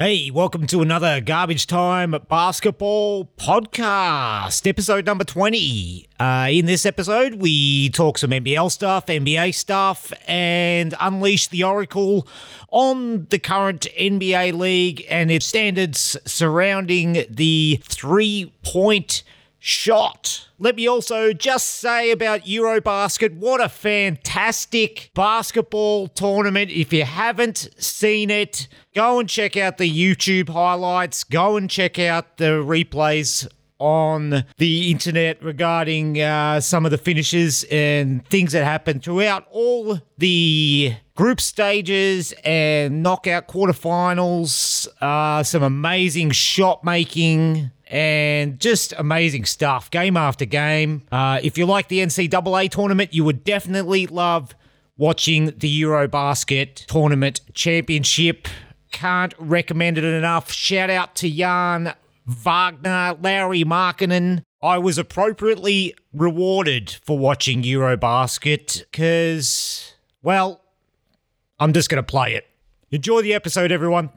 Hey, welcome to another Garbage Time Basketball podcast, episode number 20. Uh, in this episode, we talk some NBL stuff, NBA stuff, and unleash the Oracle on the current NBA league and its standards surrounding the three point shot. Let me also just say about Eurobasket, what a fantastic basketball tournament. If you haven't seen it, go and check out the YouTube highlights, go and check out the replays on the internet regarding uh, some of the finishes and things that happened throughout all the group stages and knockout quarterfinals. Uh, some amazing shot making and just amazing stuff, game after game. Uh, if you like the NCAA tournament, you would definitely love watching the Eurobasket Tournament Championship. Can't recommend it enough. Shout out to Jan Wagner, Lauri Markkanen. I was appropriately rewarded for watching Eurobasket because, well, I'm just going to play it. Enjoy the episode, everyone.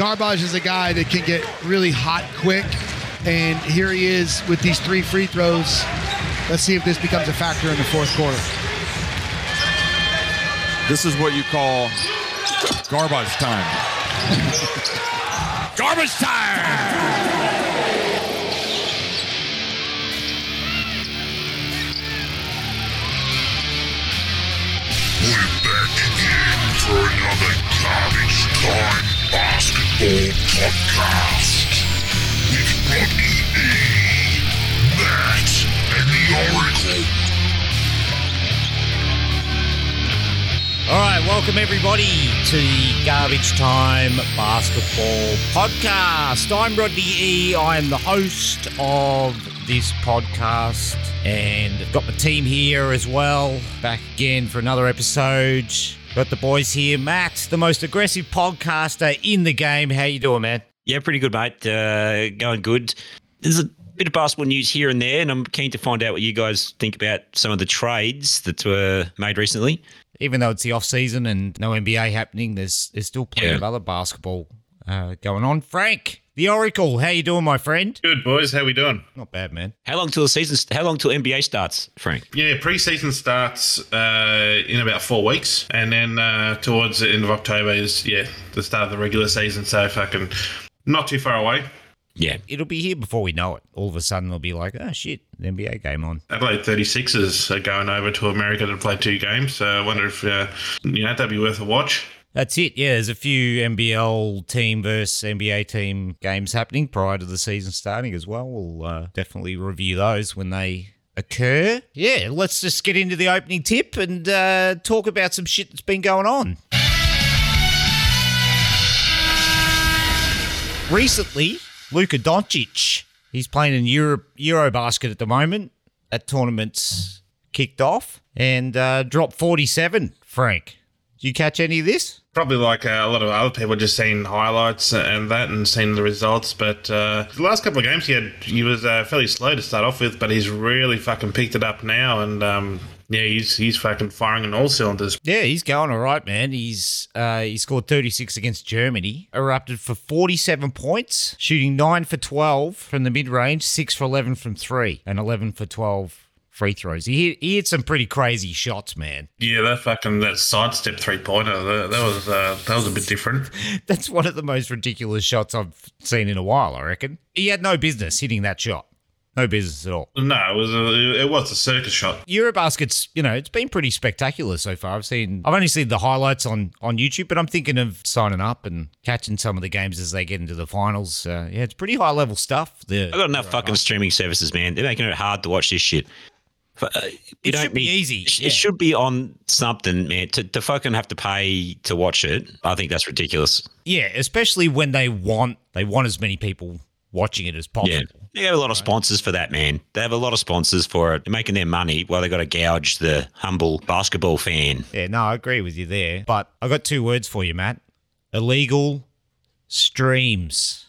Garbage is a guy that can get really hot quick. And here he is with these three free throws. Let's see if this becomes a factor in the fourth quarter. This is what you call garbage time. garbage time! Welcome everybody to the Garbage Time Basketball Podcast. I'm Rodney E. I am the host of this podcast, and I've got my team here as well. Back again for another episode. Got the boys here, Matt, the most aggressive podcaster in the game. How you doing, man? Yeah, pretty good, mate. Uh, going good. There's a bit of basketball news here and there, and I'm keen to find out what you guys think about some of the trades that were made recently. Even though it's the off season and no NBA happening, there's there's still plenty Yeah. of other basketball uh, going on. Frank, the Oracle, how you doing, my friend? Good boys, how we doing? Not bad, man. How long till the season? How long till NBA starts, Frank? Yeah, preseason starts uh, in about four weeks, and then uh, towards the end of October is yeah the start of the regular season. So fucking not too far away. Yeah, it'll be here before we know it. All of a sudden, they'll be like, oh shit, the NBA game on. Adelaide 36ers are going over to America to play two games. So I wonder if uh, you know that'd be worth a watch. That's it. Yeah, there's a few NBL team versus NBA team games happening prior to the season starting as well. We'll uh, definitely review those when they occur. Yeah, let's just get into the opening tip and uh, talk about some shit that's been going on. Recently, Luka Doncic, he's playing in Euro Eurobasket at the moment. That tournament's kicked off and uh, dropped 47. Frank, did you catch any of this? Probably like uh, a lot of other people, just seen highlights and that, and seen the results. But uh, the last couple of games, he had he was uh, fairly slow to start off with, but he's really fucking picked it up now, and um, yeah, he's he's fucking firing on all cylinders. Yeah, he's going all right, man. He's uh, he scored 36 against Germany, erupted for 47 points, shooting 9 for 12 from the mid range, 6 for 11 from 3, and 11 for 12 free throws. He hit, he hit some pretty crazy shots, man. Yeah, that fucking that sidestep three pointer that, that was uh, that was a bit different. That's one of the most ridiculous shots I've seen in a while, I reckon. He had no business hitting that shot. No business at all. No, it was a it was a circus shot. Eurobasket's, you know, it's been pretty spectacular so far. I've seen, I've only seen the highlights on on YouTube, but I'm thinking of signing up and catching some of the games as they get into the finals. Uh, yeah, it's pretty high level stuff. The I've got enough fucking streaming services, man. They're making it hard to watch this shit. F- uh, It don't should be need- easy, It, sh- yeah. it should be on something, man. To, to fucking have to pay to watch it, I think that's ridiculous. yeah, especially when they want they want as many people watching it as possible. Yeah. They have a lot of sponsors for that, man. They have a lot of sponsors for it. They're making their money while they got to gouge the humble basketball fan. Yeah, no, I agree with you there. But I got two words for you, Matt. Illegal streams.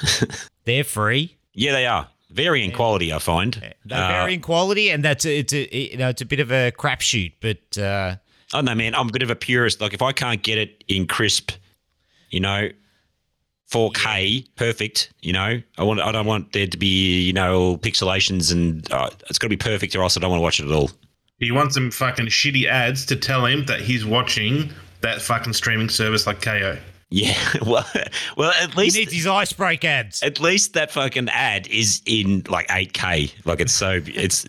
They're free. Yeah, they are. Varying quality, I find. They're Uh, varying quality, and that's a, it's a you know it's a bit of a crapshoot. But uh, I don't know, man. I'm a bit of a purist. Like, if I can't get it in crisp, you know, 4K, perfect. You know, I want. I don't want there to be you know pixelations and uh, it's got to be perfect, or else I don't want to watch it at all. He wants some fucking shitty ads to tell him that he's watching that fucking streaming service like Kayo. Yeah, well, well, at least He needs his ice break ads. at least that fucking ad is in like 8K. Like it's so it's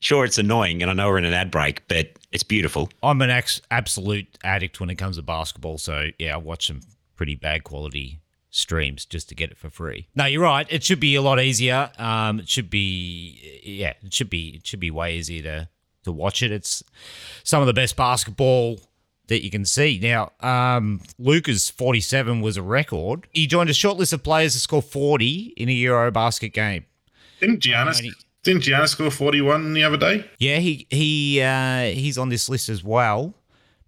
sure it's annoying, and I know we're in an ad break, but it's beautiful. I'm an ex- absolute addict when it comes to basketball. So yeah, I watch some pretty bad quality streams just to get it for free. No, you're right. It should be a lot easier. Um, it should be yeah, it should be it should be way easier to to watch it. It's some of the best basketball that you can see. Now, um, Luka's 47 was a record. He joined a short list of players to score 40 in a Eurobasket game. Didn't Giannis? Only- Didn't Giannis score forty one the other day? Yeah, he he uh, he's on this list as well.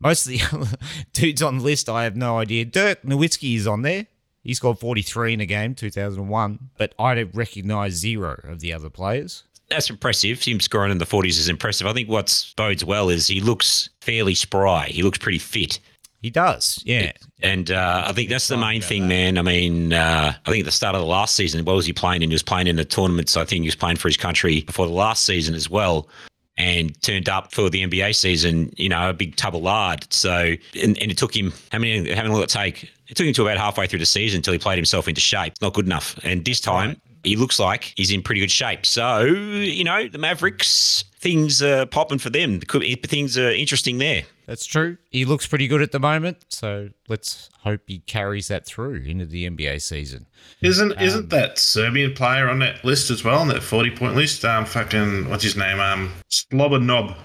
Most of the other dudes on the list, I have no idea. Dirk Nowitzki is on there. He scored 43 in a game, 2001, but I don't recognise zero of the other players. That's impressive. Him scoring in the 40s is impressive. I think what's bodes well is he looks fairly spry. He looks pretty fit. He does, yeah. And uh, I think that's the main thing, man. I mean, uh, I think at the start of the last season, what was he playing in? He was playing in the tournaments. I think he was playing for his country before the last season as well, and turned up for the NBA season. You know, a big tub of lard. So, and, and it took him how many? How many will it take? It took him to about halfway through the season until he played himself into shape. Not good enough. And this time. He looks like he's in pretty good shape. So, you know, the Mavericks, things are popping for them. Could- Things are interesting there. That's true. He looks pretty good at the moment, so let's hope he carries that through into the NBA season. Isn't isn't that Serbian player on that list as well on that forty point list? Um, fucking what's his name? Um, Slobodanovic.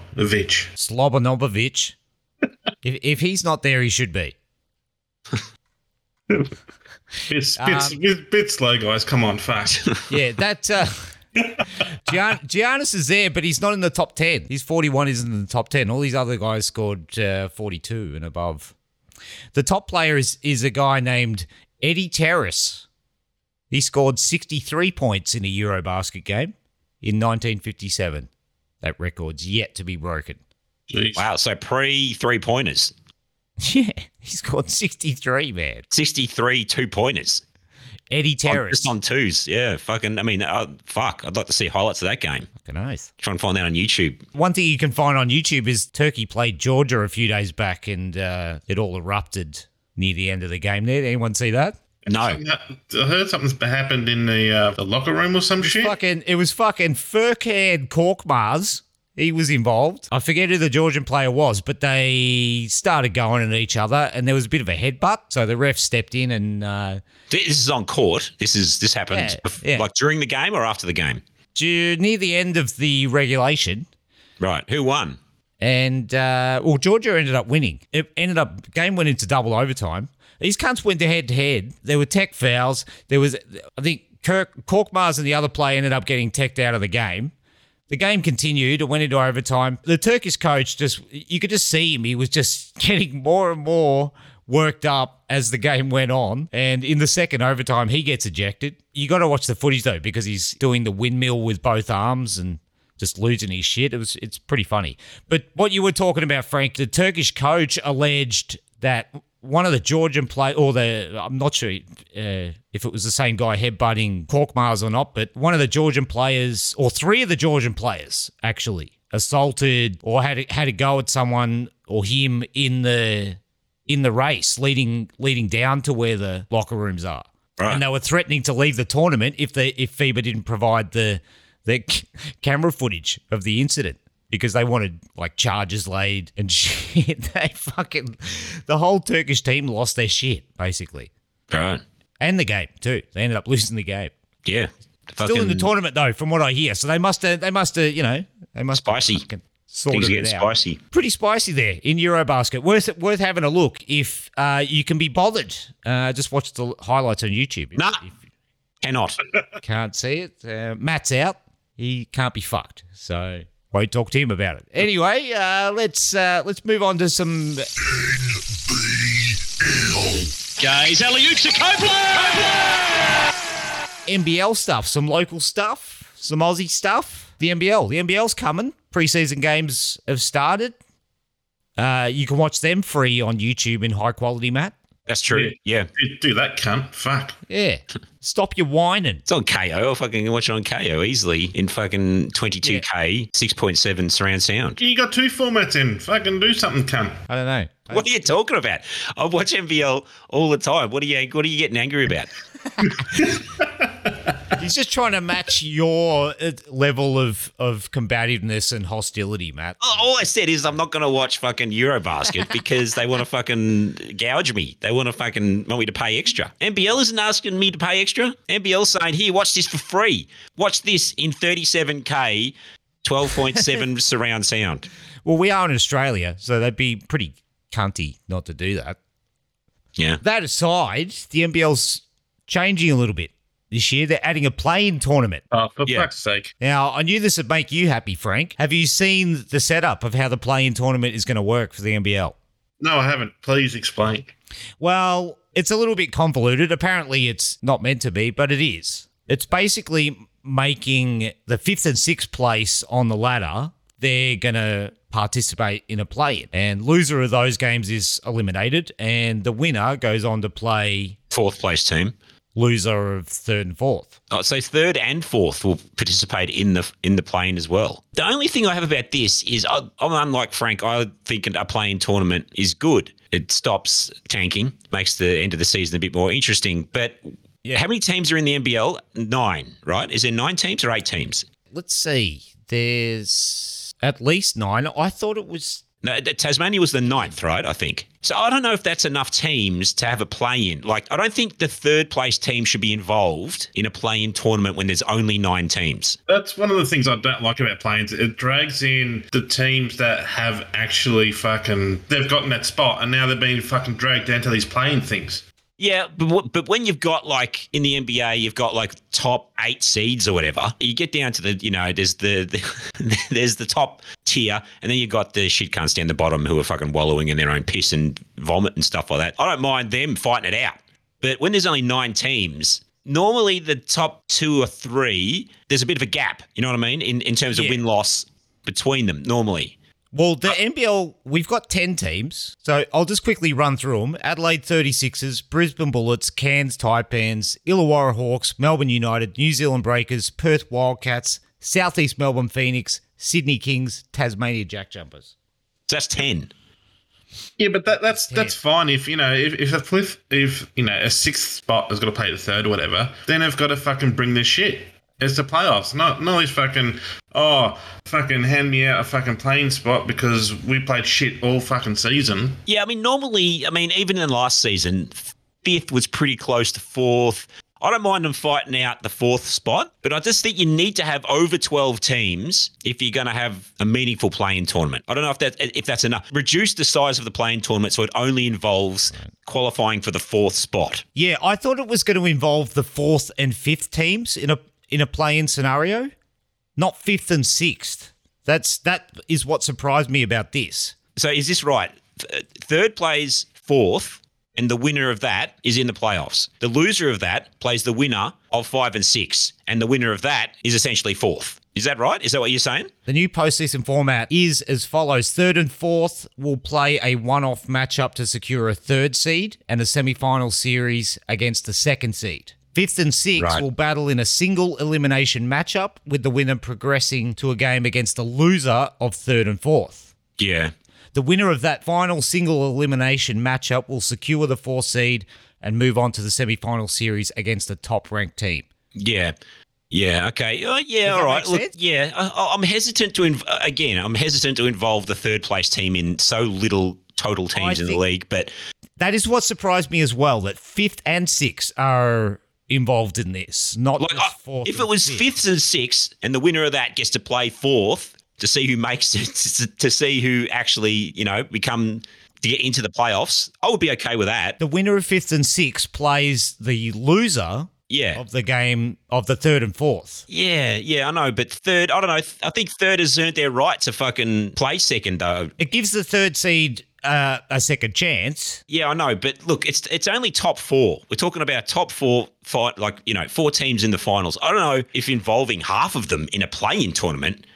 Slobanovic. if, if he's not there, he should be. It's Um, bit, bit, bit slow, guys. Come on, fuck. Yeah, that uh, Gian, Giannis is there, but he's not in the top ten. He's forty-one, isn't in the top ten. All these other guys scored uh, forty-two and above. The top player is is a guy named Eddie Terrace. He scored sixty-three points in a EuroBasket game in 1957. That record's yet to be broken. Jeez. Wow. So pre three pointers, Yeah, he scored sixty-three, man. 63 two pointers. Eddie Terrace. Just on twos. Yeah. Fucking, I mean, uh, fuck. I'd like to see highlights of that game. Fucking nice. Try and find that on YouTube. One thing you can find on YouTube is Turkey played Georgia a few days back and uh, it all erupted near the end of the game there. Anyone see that? No. I heard something's happened in the, uh, the locker room or some shit. Fucking, it was fucking Furkan Korkmaz. He was involved. I forget who the Georgian player was, but they started going at each other and there was a bit of a headbutt. So the ref stepped in and uh, This is on court. This is this happened Yeah, yeah. like during the game or after the game. ju- near the end of the regulation, Right. Who won? and uh, well, Georgia ended up winning. It ended up game went into double overtime. These cunts went head to head. There were tech fouls. There was, I think, Kirk Korkmaz and the other player ended up getting teched out of the game. The game continued. It went into overtime. The Turkish coach just, you could just see him. He was just getting more and more worked up as the game went on. And in the second overtime, he gets ejected. You got to watch the footage though, because he's doing the windmill with both arms and just losing his shit. It was it's pretty funny. But what you were talking about, Frank, the Turkish coach alleged that one of the Georgian play or the I'm not sure uh, if it was the same guy headbutting Korkmaz or not, but one of the Georgian players or three of the Georgian players actually assaulted or had a, had a go at someone or him in the in the race leading leading down to where the locker rooms are. Right. And they were threatening to leave the tournament if the if FIBA didn't provide the the c- camera footage of the incident because they wanted like charges laid and shit. They fucking the whole Turkish team lost their shit basically, Right. and the game too. They ended up losing the game. Yeah. Still in the tournament though, from what I hear. So they must have they must have you know they must Spicy. Things sorted are it getting spicy. pretty spicy there in Eurobasket. Worth worth having a look if uh, you can be bothered. Uh, just watch the highlights on YouTube. If- Nah. if Cannot. can't see it. Uh, Matt's out. He can't be fucked. So won't talk to him about it. Anyway, uh, let's uh, let's move on to some Gaze, alley-oops to Copeland! NBL stuff, some local stuff, some Aussie stuff. The NBL, the NBL's coming. Preseason games have started. Uh, you can watch them free on YouTube in high quality, Matt. That's true. Yeah. Do- Do that, cunt. Fuck. Yeah. Stop your whining. It's on Kayo. I fucking watch it on Kayo easily in fucking 22K, 6.7 surround sound. You got two formats in. Fucking do something, cunt. I don't know. What are you talking about? I watch NBL all the time. What are you What are you getting angry about? He's just trying to match your uh, level of, of combativeness and hostility, Matt. All- I said is I'm not going to watch fucking Eurobasket because they want to fucking gouge me. They want to fucking want me to pay extra. NBL isn't asking me to pay extra. NBL saying, "Here, watch this for free. Watch this in 37k, 12.7 surround sound." Well, we are in Australia, so they'd be pretty cunty not to do that. Yeah. That aside, the NBL's changing a little bit this year. They're adding a play-in tournament. Oh, for Yeah. fuck's sake. Now, I knew this would make you happy, Frank. Have you seen the setup of how the play-in tournament is going to work for the NBL? No, I haven't. Please explain. Well, it's a little bit convoluted. Apparently, it's not meant to be, but it is. It's basically making the fifth and sixth place on the ladder. They're going to participate in a play-in, and loser of those games is eliminated, and the winner goes on to play Fourth place team. Loser of third and fourth. Oh, so third and fourth will participate in the in the play-in as well. The only thing I have about this is I, I'm unlike Frank. I think a play-in tournament is good. It stops tanking, makes the end of the season a bit more interesting. But Yeah. how many teams are in the NBL? Nine, right? Is there nine teams or eight teams? Let's see. There's at least nine. I thought it was No, Tasmania was the ninth, right? I think. So I don't know if that's enough teams to have a play-in. Like, I don't think the third place team should be involved in a play-in tournament when there's only nine teams. That's one of the things I don't like about play-ins. It drags in the teams that have actually fucking they've gotten that spot and now they're being fucking dragged down to these play-in things. Yeah, but w- but when you've got like in the NBA, you've got like top eight seeds or whatever. You get down to the you know there's the, the there's the top tier, and then you've got the shit cunts down the bottom who are fucking wallowing in their own piss and vomit and stuff like that. I don't mind them fighting it out, but when there's only nine teams. Normally, the top two or three, there's a bit of a gap. You know what I mean? In in terms of Yeah. win loss between them. Normally, Well, the NBL, we've got 10 teams. So I'll just quickly run through them Adelaide 36ers, Brisbane Bullets, Cairns Taipans, Illawarra Hawks, Melbourne United, New Zealand Breakers, Perth Wildcats, Southeast Melbourne Phoenix, Sydney Kings, Tasmania Jack Jumpers. so that's ten. Yeah, but that, that's that's fine if you know if if a fifth if you know a sixth spot has got to play the third or whatever, then they've got to fucking bring this shit. It's the playoffs, not not these fucking oh fucking hand me out a fucking play-in spot because we played shit all fucking season. Yeah, I mean, normally, I mean, even in last season, fifth was pretty close to fourth. I don't mind them fighting out the fourth spot, but I just think you need to have over 12 teams if you're going to have a meaningful play-in tournament. I don't know if that if that's enough. Reduce the size of the play-in tournament so it only involves qualifying for the fourth spot. Yeah, I thought it was going to involve the fourth and fifth teams in a in a play-in scenario, not fifth and sixth. That's that is what surprised me about this. So is this right? Third plays fourth, and the winner of that is in the playoffs. The loser of that plays the winner of five and six, and the winner of that is essentially fourth. Is that right? Is that what you're saying? The new postseason format is as follows: third and fourth will play a one-off matchup to secure a third seed and a semi-final series against the second seed. Fifth and sixth Right. will battle in a single elimination matchup, with the winner progressing to a game against the loser of third and fourth. Yeah. The winner of that final single elimination matchup will secure the fourth seed and move on to the semi-final series against a top-ranked team. Yeah. Yeah. Okay. Uh, yeah. All right. Look. sense? Yeah. I, I'm hesitant to inv- uh, again. I'm hesitant to involve the third place team in so little total teams in the league. But That is what surprised me as well. That fifth and sixth are involved in this, not like, just I- if it was fifth. fifths and sixths, and the winner of that gets to play fourth to see who makes it, to, to see who actually you know become to get into the playoffs, I would be okay with that. the winner of fifth and sixth plays the loser Yeah. of the game of the third and fourth. Yeah, yeah, I know, but third, I don't know. I think third has earned their right to fucking play second, though. It gives the third seed uh, a second chance. Yeah, I know, but look, it's it's only top four. We're talking about top four fight, like you know, four teams in the finals. I don't know if involving half of them in a play-in tournament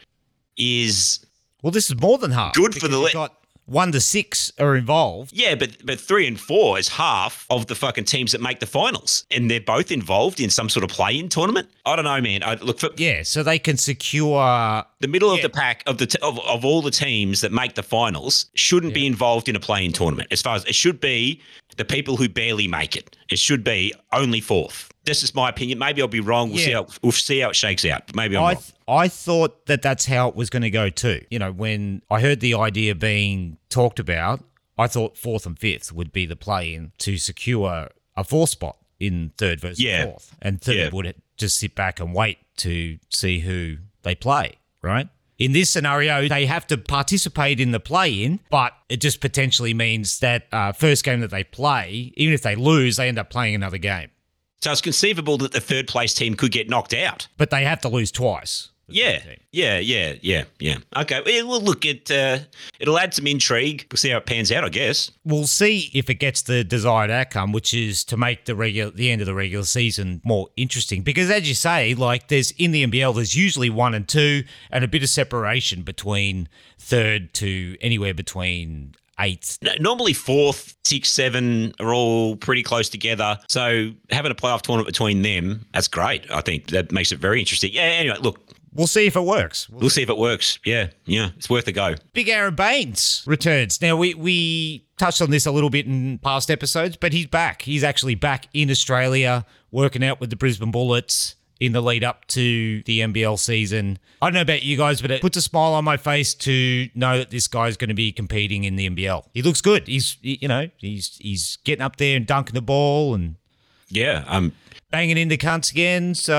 is Well, this is more than half. Good for the got one to six are involved. Yeah, but but three and four is half of the fucking teams that make the finals, and they're both involved in some sort of play-in tournament. I don't know, man. I look for Yeah, so they can secure. the middle of the pack of the t- of, of all the teams that make the finals shouldn't be involved in a play-in tournament. As far as it should be, the people who barely make it. It should be only fourth. This is my opinion. Maybe I'll be wrong. We'll see how we'll see how it shakes out. Maybe I'm I wrong. I thought that that's how it was going to go too. You know, when I heard the idea being talked about, I thought fourth and fifth would be the play-in to secure a fourth spot in third versus Yeah. fourth, and third Yeah. would just sit back and wait to see who they play. Right. In this scenario, they have to participate in the play-in, but it just potentially means that uh, first game that they play, even if they lose, they end up playing another game. So it's conceivable that the third place team could get knocked out. But they have to lose twice. Yeah, yeah, yeah, yeah, yeah. Okay, well, look, it uh, it'll add some intrigue. We'll see how it pans out, I guess. we'll see if it gets the desired outcome, which is to make the regular the end of the regular season more interesting. Because as you say, like there's in the NBL, there's usually one and two, and a bit of separation between third to anywhere between eighth. N- Normally, fourth, six, seven are all pretty close together. So having a playoff tournament between them, that's great. I think that makes it very interesting. Yeah. Anyway, look, We'll see if it works. we'll see if it works. Yeah, yeah, it's worth a go. Big Aron Baynes returns. Now we we touched on this a little bit in past episodes, but he's back. He's actually back in Australia, working out with the Brisbane Bullets in the lead up to the NBL season. I don't know about you guys, but it puts a smile on my face to know that this guy's going to be competing in the NBL. He looks good. He's you know he's he's getting up there and dunking the ball and Yeah, um, banging into cunts again. So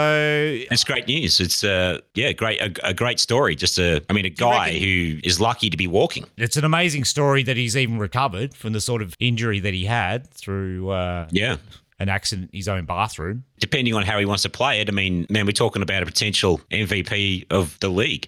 it's great news. It's uh, yeah, great, a, a great story. Just a, I mean, a guy who is lucky to be walking. it's an amazing story that he's even recovered from the sort of injury that he had through. Uh, Yeah. An accident in his own bathroom. Depending on how he wants to play it, I mean, man, we're talking about a potential MVP of the league.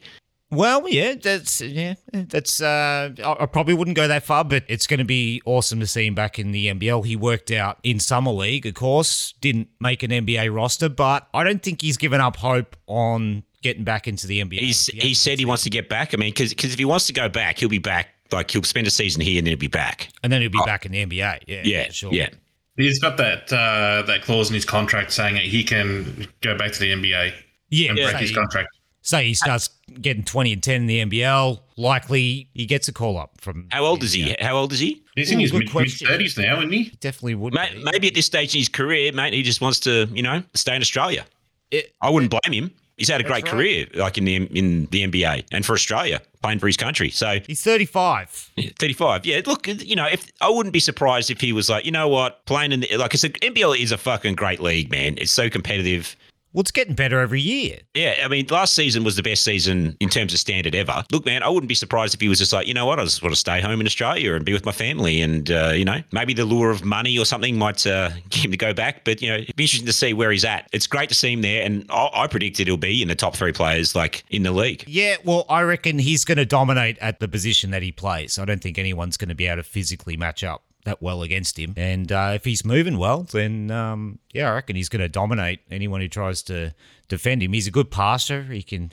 Well, yeah, that's yeah, that's. Uh, I, I probably wouldn't go that far, but it's going to be awesome to see him back in the NBL. He worked out in summer league, of course, didn't make an NBA roster, but I don't think he's given up hope on getting back into the NBA. He's he said he wants to get back. I mean, because if he wants to go back, he'll be back. Like he'll spend a season here and then he'll be back. and then he'll be back in the NBA. Yeah, Oh. Yeah, sure. yeah. He's got that uh, that clause in his contract saying that he can go back to the NBA yeah. and break say, his contract. say he starts getting twenty and ten in the NBL. Likely, he gets a call up from. How old is he? How old is he? He's in Ooh, his mid thirties now, isn't he? Definitely would. May- Maybe at this stage in his career, mate, he just wants to, you know, stay in Australia. It- I wouldn't blame him. He's had a great right. career, like in the in the NBA and for Australia, playing for his country. So He's thirty-five. 35. Yeah, look, you know, if I wouldn't be surprised if he was like, you know what, playing in the like, it's a, NBL is a fucking great league, man. It's so competitive. Well, it's getting better every year. Yeah, I mean, last season was the best season in terms of standard ever. Look, man, I wouldn't be surprised if he was just like, you know what, I just want to stay home in Australia and be with my family, and uh, you know, maybe the lure of money or something might uh, get him to go back. But you know, it'd be interesting to see where he's at. It's great to see him there, and I, I predicted he'll be in the top three players, like in the league. Yeah, well, I reckon he's going to dominate at the position that he plays. I don't think anyone's going to be able to physically match up that well against him. And uh, if he's moving well, then um, yeah, I reckon he's going to dominate anyone who tries to defend him. He's a good passer. He can.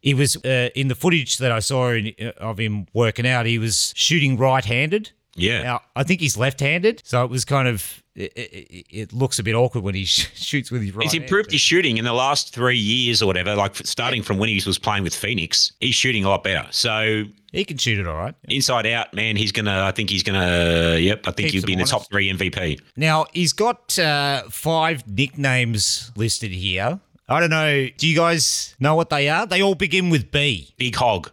He was uh, in the footage that I saw in, uh, of him working out. He was shooting right-handed. Yeah, Now, I think he's left-handed, so it was kind of. It, it, it looks a bit awkward when he sh- shoots with his right. He's improved but- his shooting in the last three years or whatever. Like starting from when he was playing with Phoenix, he's shooting a lot better. So He can shoot it all right. inside out, man, he's gonna. I think he's gonna. Yep, I think Keeps he'll be in him the top three MVP. Now he's got uh, five nicknames listed here. I don't know. Do you guys know what they are? They all begin with B. Big hog.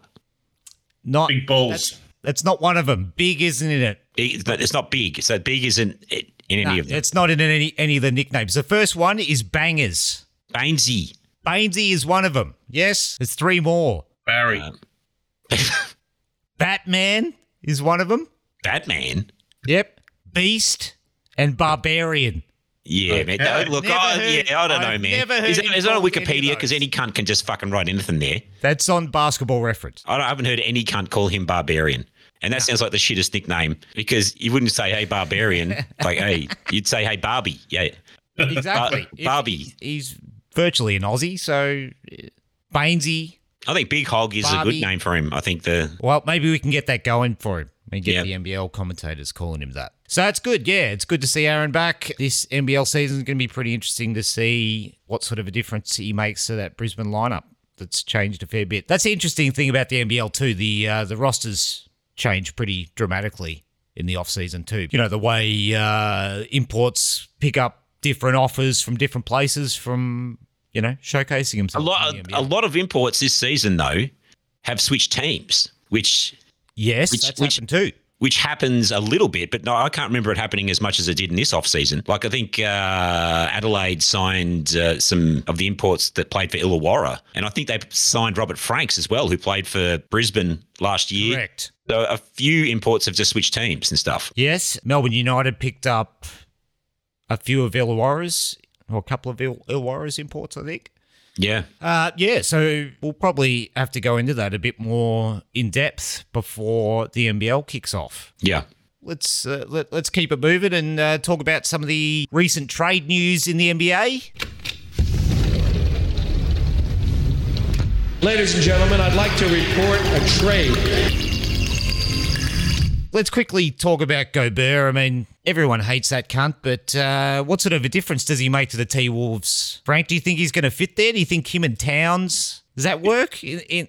Not Big balls. That's, that's not one of them. Big isn't in it. Big, but it's not big. So big isn't it in any No, of them. it's not in any any of the nicknames. The first one is Bangers. Baynesy. Baynesy is one of them. Yes, there's three more. Barry. Um, Batman is one of them. Batman. Yep. Beast and Barbarian. Yeah, man. Okay. No, Look, I, heard- yeah, I don't know, I've man. never heard is, him it, is it on called any of Wikipedia? Because those. any cunt can just fucking write anything there. That's on Basketball Reference. I, don't, I haven't heard any cunt call him barbarian. And that sounds like the shittest nickname because you wouldn't say, hey, barbarian. like, hey, you'd say, hey, Barbie. Yeah. Exactly. Bar- Barbie. He's virtually an Aussie, so uh, Baynesy. I think Big Hog is a good name for him. I think the Well, maybe we can get that going for him. Mean, get Yeah. the NBL commentators calling him that. So that's good. Yeah, it's good to see Aron back. This NBL season is going to be pretty interesting to see what sort of a difference he makes to that Brisbane lineup. That's changed a fair bit. That's the interesting thing about the NBL too. The uh, the rosters change pretty dramatically in the off season too. You know the way uh, imports pick up different offers from different places from you know showcasing A themselves. lot, in the a lot of imports this season though have switched teams, which yes, which- that's which- happened too. Which happens a little bit, but no, I can't remember it happening as much as it did in this off season. Like I think uh, Adelaide signed uh, some of the imports that played for Illawarra, and I think they signed Robert Franks as well, who played for Brisbane last year. Correct. So a few imports have just switched teams and stuff. Yes, Melbourne United picked up a few of Illawarra's, or a couple of Ill- Illawarra's imports, I think. Yeah, Uh, yeah, so we'll probably have to go into that a bit more in depth before the NBL kicks off. yeah. Let's uh, let, let's keep it moving and uh, talk about some of the recent trade news in the NBA. Ladies and gentlemen, I'd like to report a trade. Let's quickly talk about Gobert. I mean, everyone hates that cunt, but uh, what sort of a difference does he make to the T Wolves? Frank, do you think he's going to fit there? Do you think him and Towns does that work in in,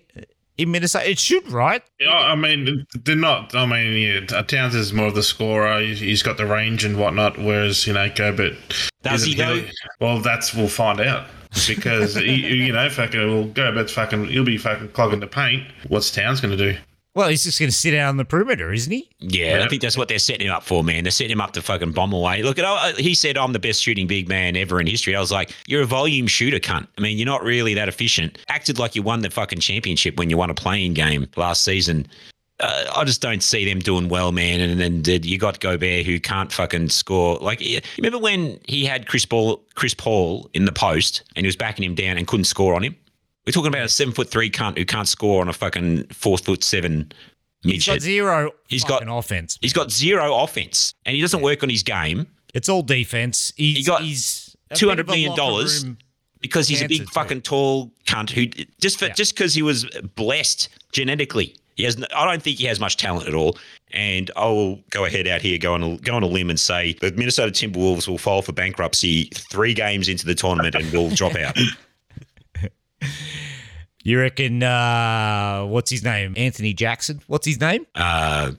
in Minnesota? It should, right? Yeah, I mean, they're not. I mean, yeah, Towns is more of the scorer. He's, he's got the range and whatnot, whereas you know Gobert. Does he isn't Well, that's we'll find out because he, you know, fucking, well, Gobert's fucking. He'll be fucking clogging the paint. What's Towns going to do? Well, he's just going to sit out on the perimeter, isn't he? Yeah, I think that's what they're setting him up for, man. They're setting him up to fucking bomb away. Look, at he said I'm the best shooting big man ever in history. I was like, you're a volume shooter, cunt. I mean, you're not really that efficient. Acted like you won the fucking championship when you won a play-in game last season. Uh, I just don't see them doing well, man. And then did you got Gobert who can't fucking score. Like, remember when he had Chris Paul, Chris Paul in the post and he was backing him down and couldn't score on him? We're talking about a seven foot three cunt who can't score on a fucking four foot seven He's got zero He's got- offense. He's got zero offense and he doesn't work on his game It's all defense. He's, He got he's a $200 bit of a million locker dollars. room- because he's a big Cancer, too. fucking tall cunt who just for Yeah. just because he was blessed genetically. He has. I don't think he has much talent at all. And I will go ahead out here, go on a, go on a limb and say the Minnesota Timberwolves will file for bankruptcy three games into the tournament and will drop out. You reckon? Uh, what's his name? Anthony Jackson. What's his name? Uh,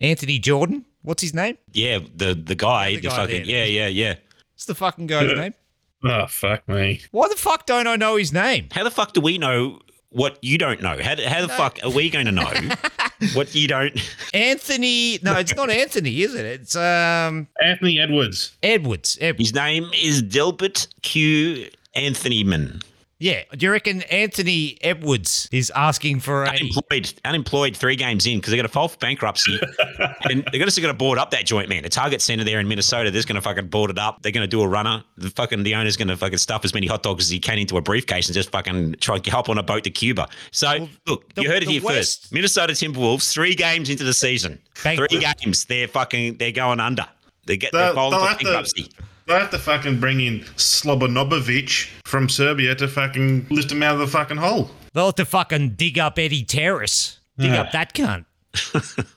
Anthony Jordan. What's his name? yeah, the the guy, The the, guy fucking there. yeah, yeah, yeah. What's the fucking guy's name? Oh fuck me! Why the fuck don't I know his name? How the fuck do we know what you don't know? How, how the fuck are we going to know what you don't? Anthony. No, it's not Anthony, is it? It's um Anthony Edwards. Edwards. Edwards. His name is Delbert Q. Anthonyman. Yeah. Do you reckon Anthony Edwards is asking for a? unemployed, unemployed three games in because they're going to file for bankruptcy, and they're just going to board up that joint, man. The Target Center there in Minnesota, they're going to fucking board it up. They're going to do a runner. The fucking the owner's going to fucking stuff as many hot dogs as he can into a briefcase and just fucking try and hop on a boat to Cuba. So look, the- you heard it here West- first. Minnesota Timberwolves, three games into the season, Bankrupt. three games, they're fucking they're going under. They get They'll, they're filing for have to. Bankruptcy. They'll have to fucking bring in Slobodanovic from Serbia to fucking lift him out of the fucking hole. They'll have to fucking dig up Eddie Terrace. Dig up that cunt.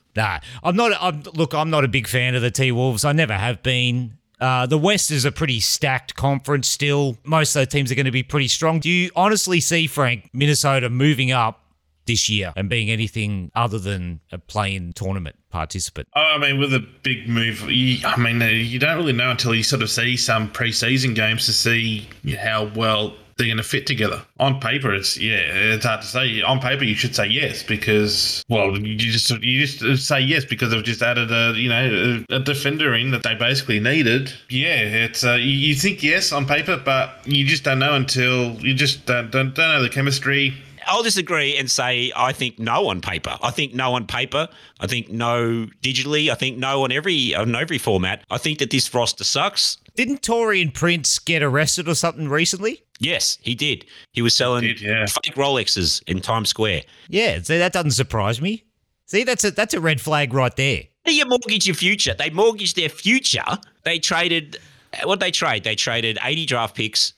nah, I'm not. I'm, look, I'm not a big fan of the T Wolves. I never have been. Uh, the West is a pretty stacked conference still. Most of those teams are going to be pretty strong. Do you honestly see, Frank, Minnesota moving up this year and being anything other than a play-in tournament participant? Oh, I mean, with a big move, you, I mean, uh, you don't really know until you sort of see some preseason games to see how well they're going to fit together. On paper, it's yeah, it's hard to say. On paper, you should say yes because well, you just you just say yes because they've just added a you know a, defender in that they basically needed. Yeah, it's uh, you, you think yes on paper, but you just don't know until you just don't don't, don't know the chemistry. I'll disagree and say I think no on paper. I think no on paper. I think no digitally. I think no on every on every format. I think that this roster sucks. Didn't Taurean Prince get arrested or something recently? Yes, he did. He was selling did, yeah. fake Rolexes in Times Square. Yeah, so that doesn't surprise me. See, that's a that's a red flag right there. How do you mortgage your future? They mortgaged their future. They traded what they trade? They traded 80 draft picks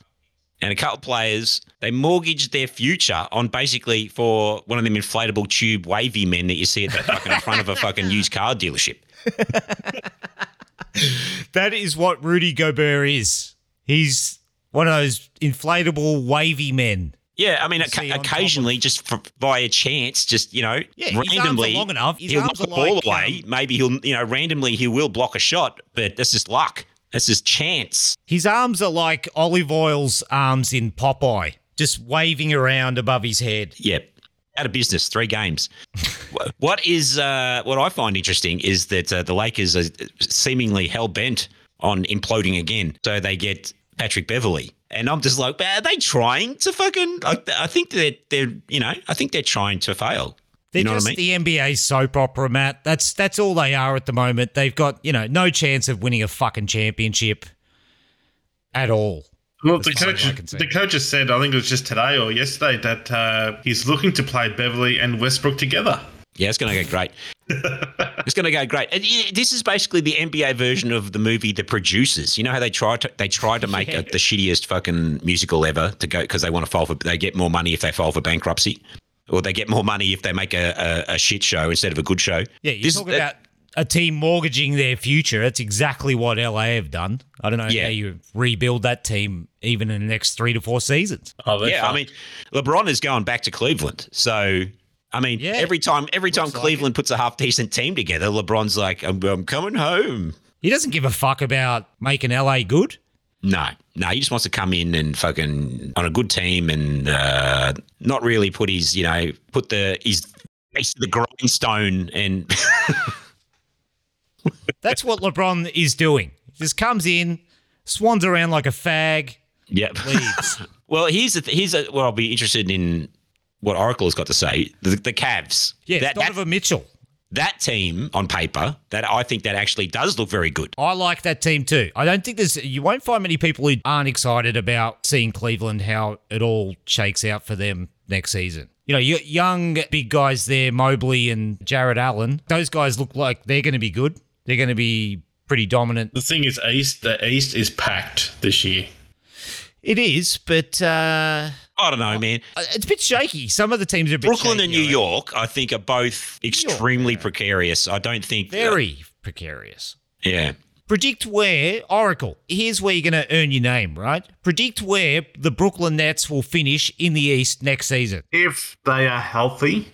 and a couple of players, they mortgaged their future on basically for one of them inflatable tube wavy men that you see at the fucking front of a fucking used car dealership. That is what Rudy Gobert is. He's one of those inflatable wavy men. Yeah, I mean, on occasionally, just for, by a chance, just you know, Yeah, his arms are randomly, long enough. His he'll knock the ball like, away. um, Maybe he'll, you know, randomly he will block a shot, but that's just luck. That's just chance. His arms are like olive oil's arms in Popeye, just waving around above his head. Yep. Out of business, three games. What is uh, what I find interesting is that uh, the Lakers are seemingly hell bent on imploding again. So they get Patrick Beverley, and I'm just like, are they trying to fucking? I, I think that they're, you know, I think they're trying to fail. They're you know just what I mean? the NBA soap opera, Matt. That's that's all they are at the moment. They've got you know no chance of winning a fucking championship at all. Well, the That's far coach, I the coach has said, I think it was just today or yesterday, that uh, he's looking to play Beverley and Westbrook together. Yeah, it's going to go great. it's going to go great. And this is basically the NBA version of the movie The Producers. You know how they try to they try to make Yeah. a, the shittiest fucking musical ever to go because they want to file for they get more money if they file for bankruptcy, or they get more money if they make a, a, a shit show instead of a good show. Yeah, you This- talk that- about a team mortgaging their future. That's exactly what LA have done. I don't know Yeah. how you rebuild that team even in the next three to four seasons. Oh, they're yeah, I mean, LeBron is going back to Cleveland, so. I mean, Yeah. every time every time Looks like Cleveland puts a half decent team together, LeBron's like, I'm, I'm coming home. He doesn't give a fuck about making LA good. No, no, he just wants to come in and fucking on a good team and uh, not really put his, you know, put the his face to the grindstone and That's what LeBron is doing. Just comes in, swans around like a fag, yep. leaves. well, here's the th- here's a, what I'll be interested in what Oracle has got to say. The, the Cavs, Yeah, that, that Donovan Mitchell. That team on paper, that I think that actually does look very good. I like that team too. I don't think there's you won't find many people who aren't excited about seeing Cleveland how it all shakes out for them next season. You know, y- young big guys there, Mobley and Jarrett Allen. Those guys look like they're going to be good. They're going to be pretty dominant. the thing is, East the East is packed this year. It is, but uh, I don't know, man. Uh, it's a bit shaky. Some of the teams are a bit Brooklyn shaky, and New reckon. York, I think, are both extremely precarious. I don't think very precarious. yeah. Predict where Oracle. Here's where you're going to earn your name, right? Predict where the Brooklyn Nets will finish in the East next season. If they are healthy,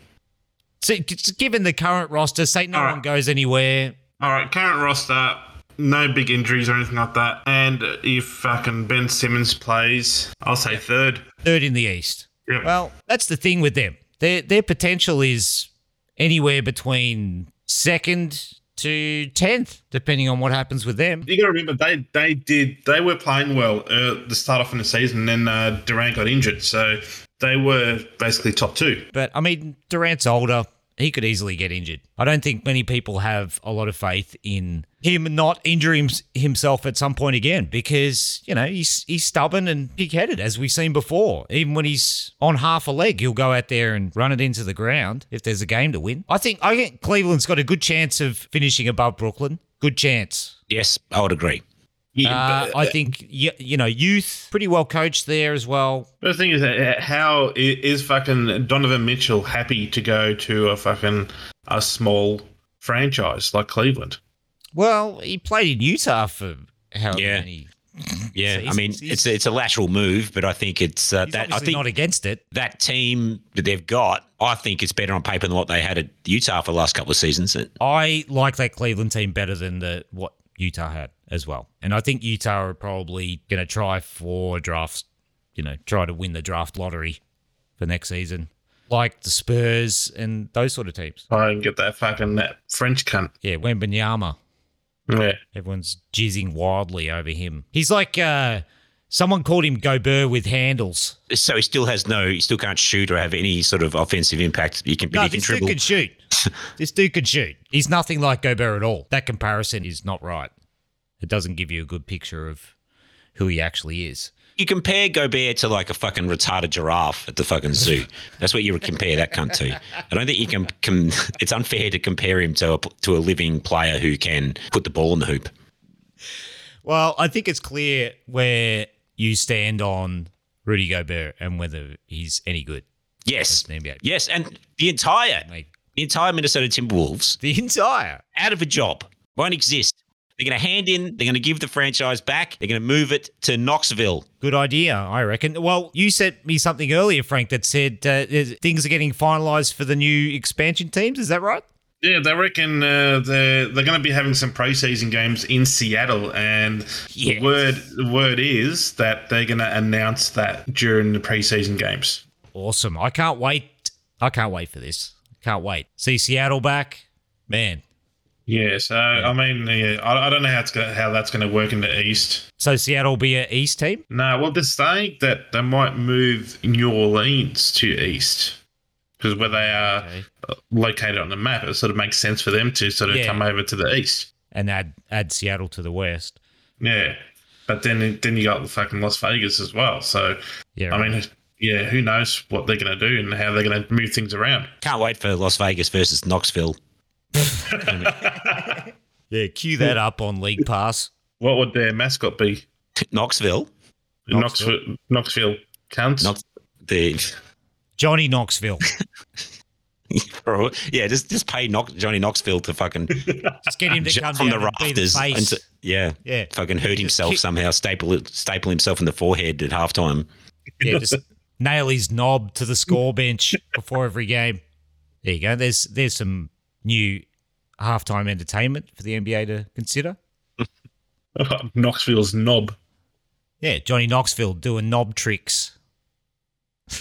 So, given the current roster, say no All right. one goes anywhere. all right, current roster, no big injuries or anything like that. And if fucking Ben Simmons plays, I'll say third. third in the East. Yep. Well, that's the thing with them. Their their potential is anywhere between second to tenth, depending on what happens with them. You got to remember they they did they were playing well uh, the start off in the season, and then uh, Durant got injured, so they were basically top two. But I mean, Durant's older. He could easily get injured. I don't think many people have a lot of faith in him not injuring hims- himself at some point again because, you know, he's he's stubborn and pig headed, as we've seen before. Even when he's on half a leg, he'll go out there and run it into the ground if there's a game to win. I think I think Cleveland's got a good chance of finishing above Brooklyn. Good chance. Yes, I would agree. Yeah, Uh, but, I think, y- you know, youth, pretty well coached there as well. but the thing is, uh, how i- is fucking Donovan Mitchell happy to go to a fucking a small franchise like Cleveland? Well, he played in Utah for how Yeah. many Yeah, I mean it's it's a lateral move, but I think it's uh, He's that I obviously think not against it. that team that they've got, I think it's better on paper than what they had at Utah for the last couple of seasons. I like that Cleveland team better than the what Utah had as well. And I think Utah are probably going to try for drafts, you know, try to win the draft lottery for next season, like the Spurs and those sort of teams. I can get that fucking that French cunt. Yeah, Wembanyama. Yeah, Everyone's jizzing wildly over him. He's like uh, someone called him Gobert with handles. So he still has no, he still can't shoot or have any sort of offensive impact. He can, but No, he can this dude can shoot. this dude can shoot. He's nothing like Gobert at all. That comparison is not right. It doesn't give you a good picture of who he actually is. You compare Gobert to like a fucking retarded giraffe at the fucking zoo. That's what you would compare that cunt to. I don't think you can. can it's unfair to compare him to a to a living player who can put the ball in the hoop. Well, I think it's clear where you stand on Rudy Gobert and whether he's any good. Yes. Yes, and the entire the entire Minnesota Timberwolves the entire. out of a job won't exist. They're going to hand in. They're going to give the franchise back. They're going to move it to Knoxville. Good idea, I reckon. Well, you sent me something earlier, Frank, that said uh, things are getting finalised for the new expansion teams. Is that right? Yeah, they reckon uh, they're they're going to be having some preseason games in Seattle, and Yes. the word the word is that they're going to announce that during the preseason games. Awesome. I can't wait. I can't wait for this. Can't wait. See Seattle back. Man. Yeah, so I mean, yeah, I, I don't know how it's gonna, how that's going to work in the East. So Seattle will be an East team? No, well, they're saying that they might move New Orleans to East because where they are Okay. Uh, located on the map, it sort of makes sense for them to sort of Yeah. come over to the East. And add add Seattle to the West. Yeah, but then then you got the fucking Las Vegas as well. So Yeah. I mean, yeah, who knows what they're going to do and how they're going to move things around. Can't wait for Las Vegas versus Knoxville. Yeah, cue that up on League Pass. What would their mascot be? Knoxville. Knoxville, Knoxville cunts. Knox- the Johnny Knoxville. yeah, just just pay Knox, Johnny Knoxville to fucking Just get him to jump come from down the and the face. and to- yeah, Yeah. fucking hurt himself kick- somehow. Staple it, staple himself in the forehead at halftime. Yeah, just nail his knob to the score bench before every game. There you go. There's there's some new halftime entertainment for the NBA to consider. Knoxville's knob. Yeah, Johnny Knoxville doing knob tricks.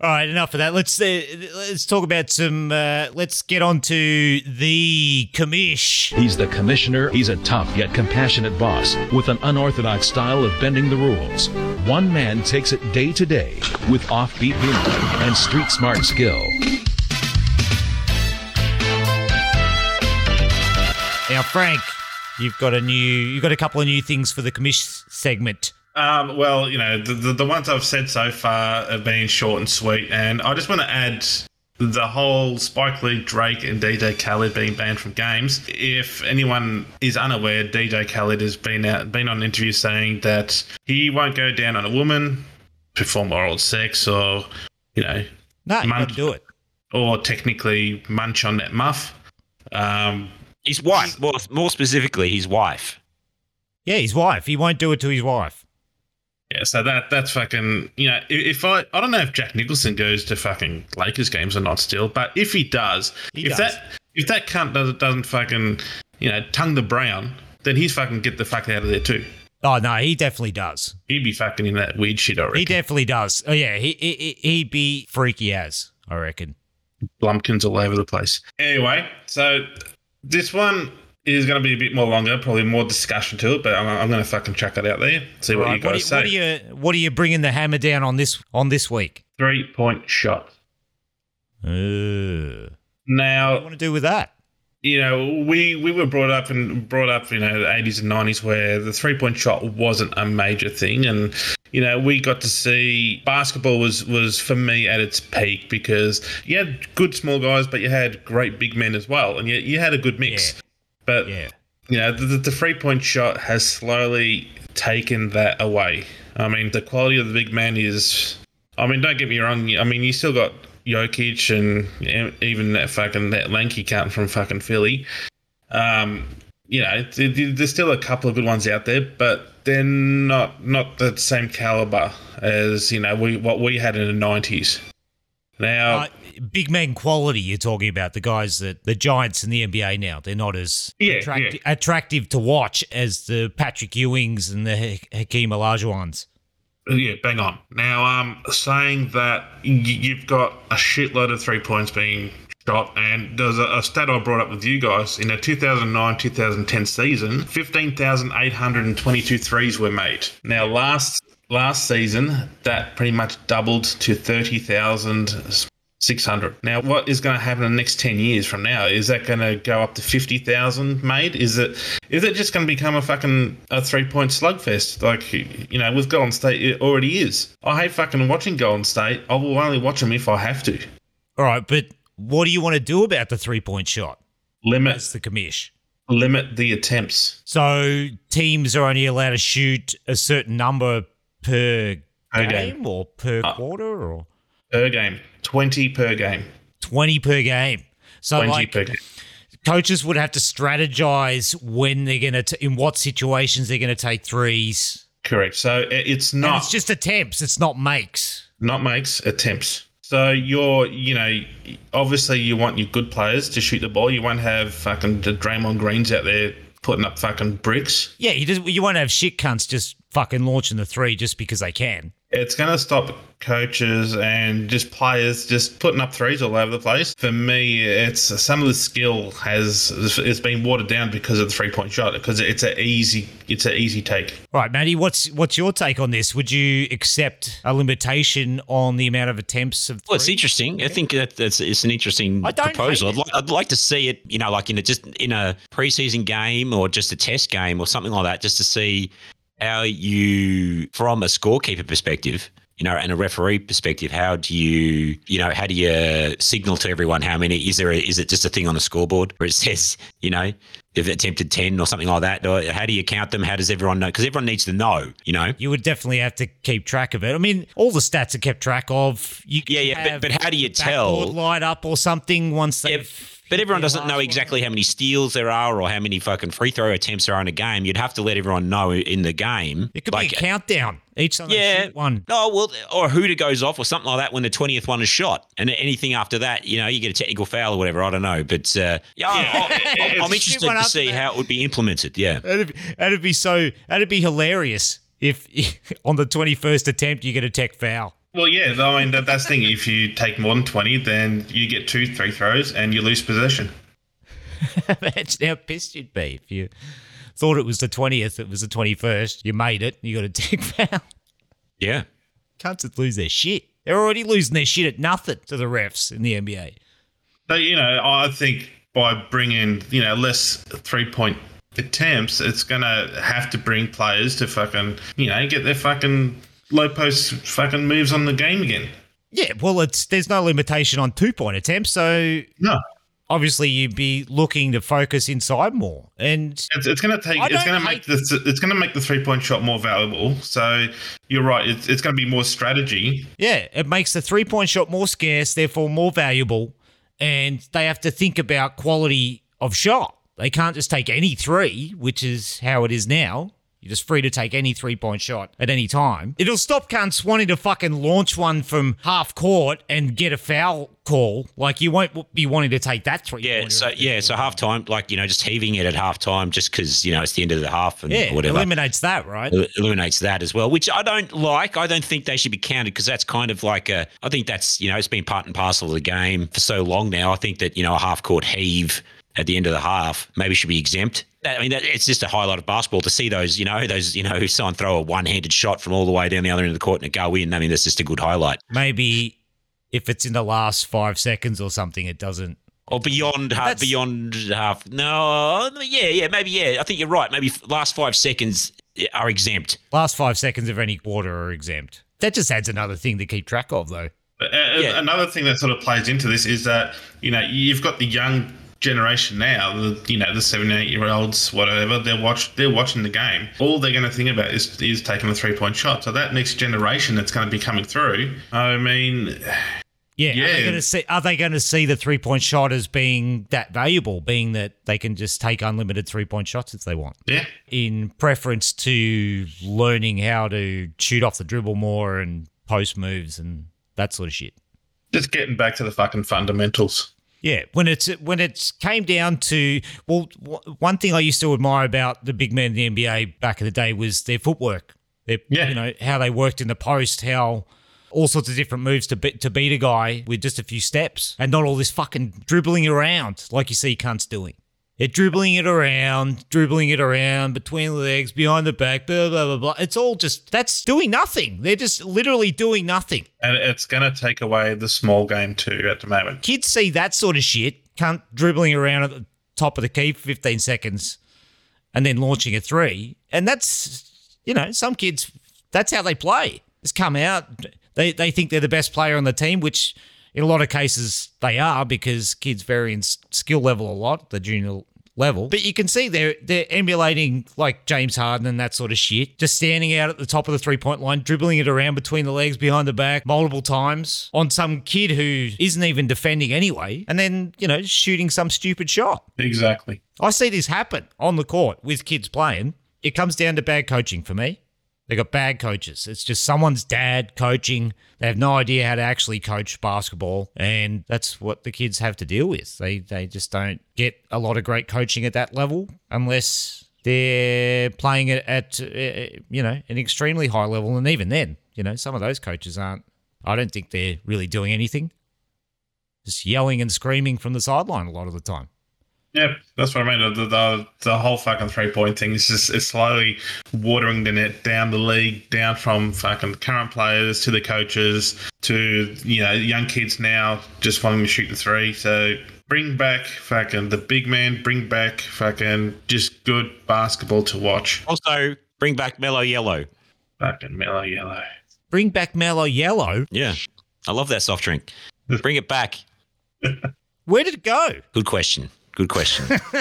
All right, enough of that. Let's uh, let's talk about some. Uh, let's get on to the commish. He's the commissioner. He's a tough yet compassionate boss with an unorthodox style of bending the rules. One man takes it day to day with offbeat humor and street smart skill. Now, Frank, you've got a new, you've got a couple of new things for the commish segment. Um, well, you know, the, the, the ones I've said so far have been short and sweet, and I just want to add the whole Spike Lee, Drake, and DJ Khaled being banned from games. If anyone is unaware, DJ Khaled has been out, been on an interview saying that he won't go down on a woman, perform oral sex, or you know, No, you got Month. to do it. or technically munch on that muff. Um, His wife, more, more specifically, his wife. Yeah, his wife. He won't do it to his wife. Yeah, so that that's fucking you know if, I I don't know if Jack Nicholson goes to fucking Lakers games or not still, but if he does, He if does. that if that cunt doesn't doesn't fucking you know tongue the brown, then he's fucking get the fuck out of there too. Oh no, he definitely does. He'd be fucking in that weird shit already. He definitely does. Oh yeah, he, he he- he'd be freaky as I reckon. Blumpkins all over the place. Anyway, so this one is going to be a bit more longer, probably more discussion to it, but I'm, I'm going to fucking chuck it out there. See what Right, you guys what, say. are, what are you what are you bringing the hammer down on this on this week? Three point shot. Uh, Now, what do you want to do with that? you know, we we were brought up and brought up, you know, the eighties and nineties where the three point shot wasn't a major thing, and you know, we got to see basketball was was for me at its peak because you had good small guys, but you had great big men as well, and you you had a good mix. Yeah. But Yeah. you know, the, the three point shot has slowly taken that away. I mean, the quality of the big man is. I mean, don't get me wrong. I mean, you still got Jokic and even that fucking that lanky cunt from fucking Philly. Um, you know, th- th- there's still a couple of good ones out there, but they're not not the same caliber as you know we what we had in the nineties. Now, Uh, big man quality you're talking about the guys that the giants in the NBA now they're not as Yeah, attracti- yeah. attractive to watch as the Patrick Ewings and the Ha- Hakeem Olajuwons. Yeah, bang on. Now, um, saying that y- you've got a shitload of three points being shot, and there's a, a stat I brought up with you guys in the 2009 2010 season 15,822 threes were made. Now, last last season, that pretty much doubled to 30,600. Now, what is going to happen in the next 10 years from now? Is that going to go up to 50,000 made? Is it is it just going to become a fucking a three point slugfest like you know with Golden State? It already is. I hate fucking watching Golden State. I will only watch them if I have to. All right, but what do you want to do about the three point shot? Limit That's the commish. limit the attempts So teams are only allowed to shoot a certain number per, Per game, game. or per Uh, quarter or per game. 20 per game. 20 per game. So 20 like per game. coaches would have to strategize when they're going to in what situations they're going to take threes. Correct. So it- it's And not it's just attempts, it's not makes. not makes attempts. So you're, you know, obviously you want your good players to shoot the ball. You won't have fucking the Draymond Greens out there putting up fucking bricks. Yeah, you just you won't have shit cunts just fucking launching the three just because they can. It's going to stop coaches and just players just putting up threes all over the place. For me, it's some of the skill has it's been watered down because of the three point shot because it's a easy it's an easy take. Right, Maddie, what's what's your take on this? Would you accept a limitation on the amount of attempts of Well, it's three? interesting. I think that that's it's an interesting I don't proposal. I'd, li- I'd like to see it, you know, like in a just in a preseason game or just a test game or something like that, just to see how you, from a scorekeeper perspective, you know, and a referee perspective, how do you, you know, how do you signal to everyone how many? Is there? A, is it just a thing on the scoreboard where it says, you know, they've attempted ten or something like that? Or how do you count them? How does everyone know? Because everyone needs to know, you know. You would definitely have to keep track of it. I mean, all the stats are kept track of. You Yeah, yeah, but- but how do you tell? light up or something once they? Yeah, but everyone doesn't know exactly how many steals there are or how many fucking free throw attempts there are in a game. You'd have to let everyone know in the game. It could be a countdown each time. Yeah, one. No, well, or to goes off or something like that when the twentieth one is shot, and anything after that, you know, you get a technical foul or whatever. I don't know, but uh, yeah, I, I'm interested to see how it would be implemented. Yeah, That'd be, that'd be so. That'd be hilarious if on the twenty first attempt you get a tech foul. Well, yeah, I mean that, that's the thing. If you take more than twenty, then you get two three throws and you lose possession. Imagine how pissed you'd be if you thought it was the twentieth. It was the twenty first. You made it. You got a tech foul. yeah. Cunts would lose their shit. They're already losing their shit at nothing to the refs in the NBA. So you know, I think by bringing you know less three point attempts, it's gonna have to bring players to fucking you know get their fucking low post fucking moves on the game again. Yeah, well, it's there's no limitation on two point attempts, so No, obviously you'd be looking to focus inside more. And it's, it's gonna take I it's don't gonna make the it's gonna make the three point shot more valuable. So you're right, it's it's gonna be more strategy. yeah, it makes the three point shot more scarce, therefore more valuable, and they have to think about quality of shot. They can't just take any three, which is how it is now. You're just free to take any three point shot at any time. It'll stop cunts wanting to fucking launch one from half court and get a foul call. Like you won't be wanting to take that three. Yeah, so yeah, so half time, like you know, just heaving it at half time, just because you know it's the end of the half and yeah, whatever. eliminates that, right? el- eliminates that as well, which I don't like. I don't think they should be counted because that's kind of like a. I think that's you know it's been part and parcel of the game for so long now. I think that you know a half court heave at the end of the half maybe should be exempt. I mean, that, it's just a highlight of basketball to see those you know those you know someone throw a one handed shot from all the way down the other end of the court and it go in. I mean, that's just a good highlight. Maybe if it's in the last five seconds or something, it doesn't. Or beyond half, That's- beyond half. No, yeah, yeah, maybe yeah. I think you're right. Maybe last five seconds are exempt. Last five seconds of any quarter are exempt. That just adds another thing to keep track of, though. Uh, Yeah. Another thing that sort of plays into this is that you know you've got the young generation now, the you know the seven, eight year olds, whatever. They're watch they're watching the game. All they're going to think about is is taking a three point shot. So that next generation that's going to be coming through. I mean, Yeah, Are, they Yeah. gonna see, are they going to see the three point shot as being that valuable, being that they can just take unlimited three point shots if they want, yeah, in preference to learning how to shoot off the dribble more and post moves and that sort of shit? just getting back to the fucking fundamentals. Yeah, when it's when it came down to well, w- one thing I used to admire about the big men in the NBA back in the day was their footwork. Their, Yeah. you know how they worked in the post, how all sorts of different moves to beat to beat a guy with just a few steps, and not all this fucking dribbling around like you see cunts doing. They're dribbling it around, dribbling it around between the legs, behind the back, blah blah blah blah. It's all just that's doing nothing. They're just literally doing nothing. And it's going to take away the small game too at the moment. kids see that sort of shit, cunt dribbling around at the top of the key for 15 seconds and then launching a three. And that's, you know, some kids, that's how they play. It's come out. They, they think they're the best player on the team, which in a lot of cases they are because kids vary in skill level a lot, the junior level. But you can see they're they're emulating like James Harden and that sort of shit. Just standing out at the top of the three point line, dribbling it around between the legs, behind the back, multiple times on some kid who isn't even defending anyway, and then you know shooting some stupid shot. Exactly. I see this happen on the court with kids playing. It comes down to bad coaching for me. They got bad coaches. It's just someone's dad coaching. They have no idea how to actually coach basketball, and that's what the kids have to deal with. They they just don't get a lot of great coaching at that level unless they're playing it at uh, you know an extremely high level, and even then, you know, some of those coaches aren't. I don't think they're really doing anything. Just yelling and screaming from the sideline a lot of the time. Yeah, that's what I mean. The, the, the whole fucking three point thing is just it's slowly watering the net down the league, down from fucking current players to the coaches to you know young kids now just wanting to shoot the three. So bring back fucking the big man. Bring back fucking just good basketball to watch. Also, bring back Mellow Yellow. Fucking mellow yellow. Bring back Mellow Yellow. Yeah, I love that soft drink. Bring it back. Where did it go? Good question. Good question.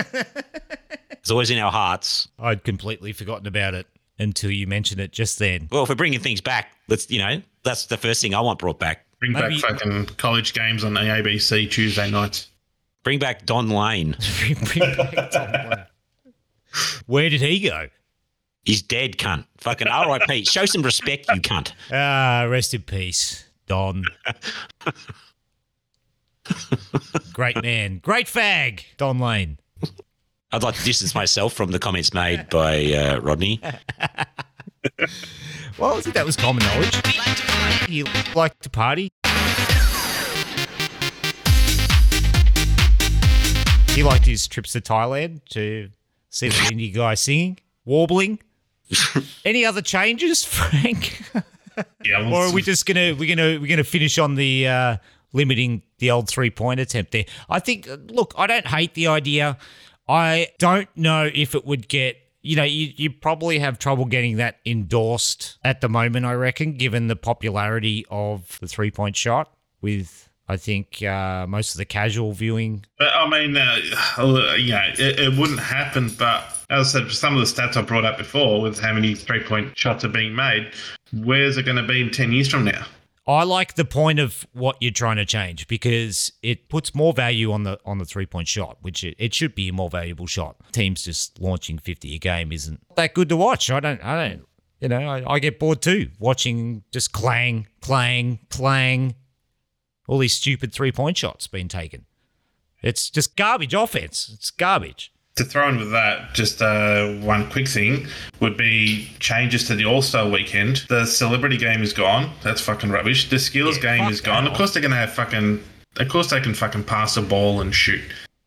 it's always in our hearts. I'd completely forgotten about it until you mentioned it just then. Well, if we're bringing things back, let's you know that's the first thing I want brought back. Bring Maybe- back fucking college games on the ABC Tuesday nights. Bring back Don Lane. Bring- bring back Tom Lane. Where did he go? He's dead, cunt. Fucking R.I.P. Show some respect, you cunt. Ah, rest in peace, Don. Great man. Great fag, Don Lane. I'd like to distance myself from the comments made by uh, Rodney. Well, I think that was common knowledge. He liked to party. He liked his trips to Thailand to see the indie guy singing, warbling. Any other changes, Frank? Yeah, well, or are we just gonna we're gonna we're gonna finish on the uh, limiting the old three point attempt there? I think. Look, I don't hate the idea. I don't know if it would get. You know, you, you probably have trouble getting that endorsed at the moment. I reckon, given the popularity of the three point shot, with I think uh, most of the casual viewing. But I mean, uh, you know, it, it wouldn't happen. But as I said, some of the stats I brought up before with how many three point shots are being made, where's it going to be in 10 years from now? I like the point of what you're trying to change because it puts more value on the on the three point shot, which it, it should be a more valuable shot. Teams just launching 50 a game isn't that good to watch. I don't I don't you know I, I get bored too watching just clang clang clang all these stupid three point shots being taken. It's just garbage offense. It's garbage. To throw in with that, just uh, one quick thing would be changes to the All Star weekend. The celebrity game is gone. That's fucking rubbish. The skills Yeah, game is gone. Of course, they're going to have fucking. Of course, they can fucking pass a ball and shoot.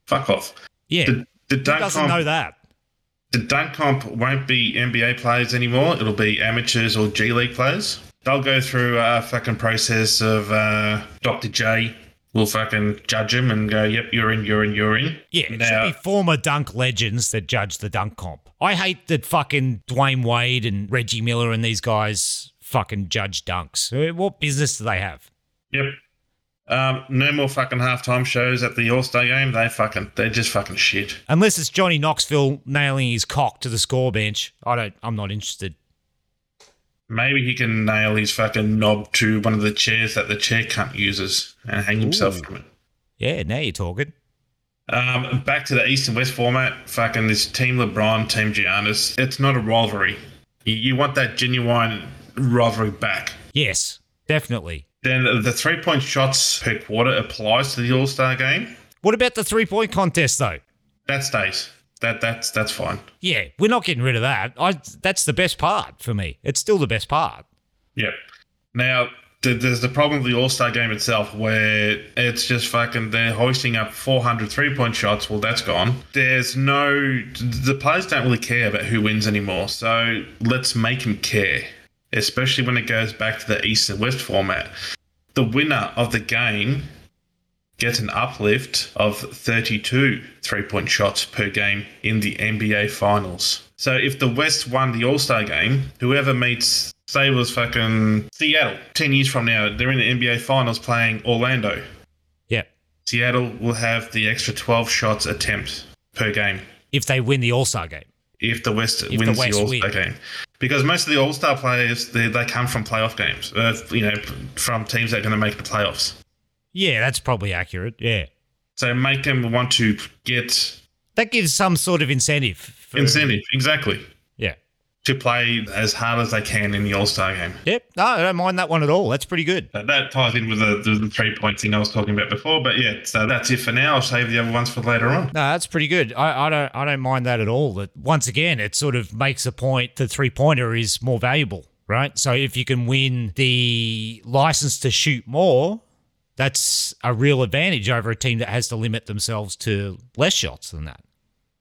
Fuck off. Yeah, The, the who dunk doesn't comp, know that? the dunk comp won't be NBA players anymore. It'll be amateurs or G League players. They'll go through a fucking process of uh, Dr. J will fucking judge him and go, yep, you're in, you're in, you're in. Yeah, it Now- should be former dunk legends that judge the dunk comp. I hate that fucking Dwyane Wade and Reggie Miller and these guys fucking judge dunks. Uh, What business do they have? Yep. Um, no more fucking halftime shows at the All Star game. They fucking, they're just fucking shit. Unless it's Johnny Knoxville nailing his cock to the score bench. I don't. I'm not interested. Maybe he can nail his fucking knob to one of the chairs that the chair cunt uses and hang himself Ooh. from it. Yeah, now you're talking. Um, back to the East and West format. Fucking this Team LeBron, Team Giannis. It's not a rivalry. You, you want that genuine rivalry back. Yes, definitely. Then the three point shots per quarter applies to the All Star game. What about the three point contest though? That stays. That that's that's fine. Yeah, we're not getting rid of that. I. That's the best part for me. It's still the best part. Yep. Now th- there's the problem of the All Star game itself, where it's just fucking they're hoisting up 400 three point shots. Well, that's gone. There's no the players don't really care about who wins anymore. So let's make them care, especially when it goes back to the East and West format. The winner of the game gets an uplift of 32 three point shots per game in the NBA Finals. So if the West won the All Star game, whoever meets, say, was fucking Seattle, 10 years from now, they're in the NBA Finals playing Orlando. Yeah. Seattle will have the extra 12 shots attempt per game If they win the All Star game. if the West the wins West the All Star game, because most of the All Star players they, they come from playoff games. Uh, you know, from teams that are going to make the playoffs. Yeah, that's probably accurate. Yeah. So make them want to get That gives some sort of incentive. For, incentive exactly Yeah. to play as hard as they can in the All Star game. Yep. No, I don't mind that one at all. That's pretty good. So that ties in with the, the, the three point thing I was talking about before. But yeah, so that's it for now. I'll save the other ones for later on. No, that's pretty good. I, I don't I don't mind that at all. That once again, it sort of makes a point the three pointer is more valuable, right? So if you can win the license to shoot more, that's a real advantage over a team that has to limit themselves to less shots than that.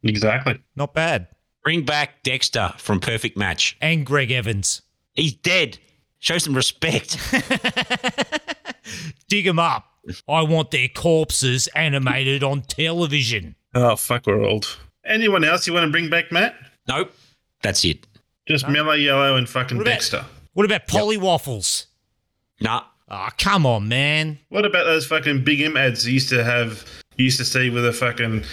Exactly. Not bad. Bring back Dexter from Perfect Match. And Greg Evans. He's dead. Show some respect. Dig him up. I want their corpses animated on television. Oh fuck, we're old. Anyone else you want to bring back, Matt? nope. That's it. Just Mellow Yellow and fucking What about- Dexter. What about Polly Waffles? Nah. Oh, come on, man. What about those fucking Big M ads you used to have? You used to see with a fucking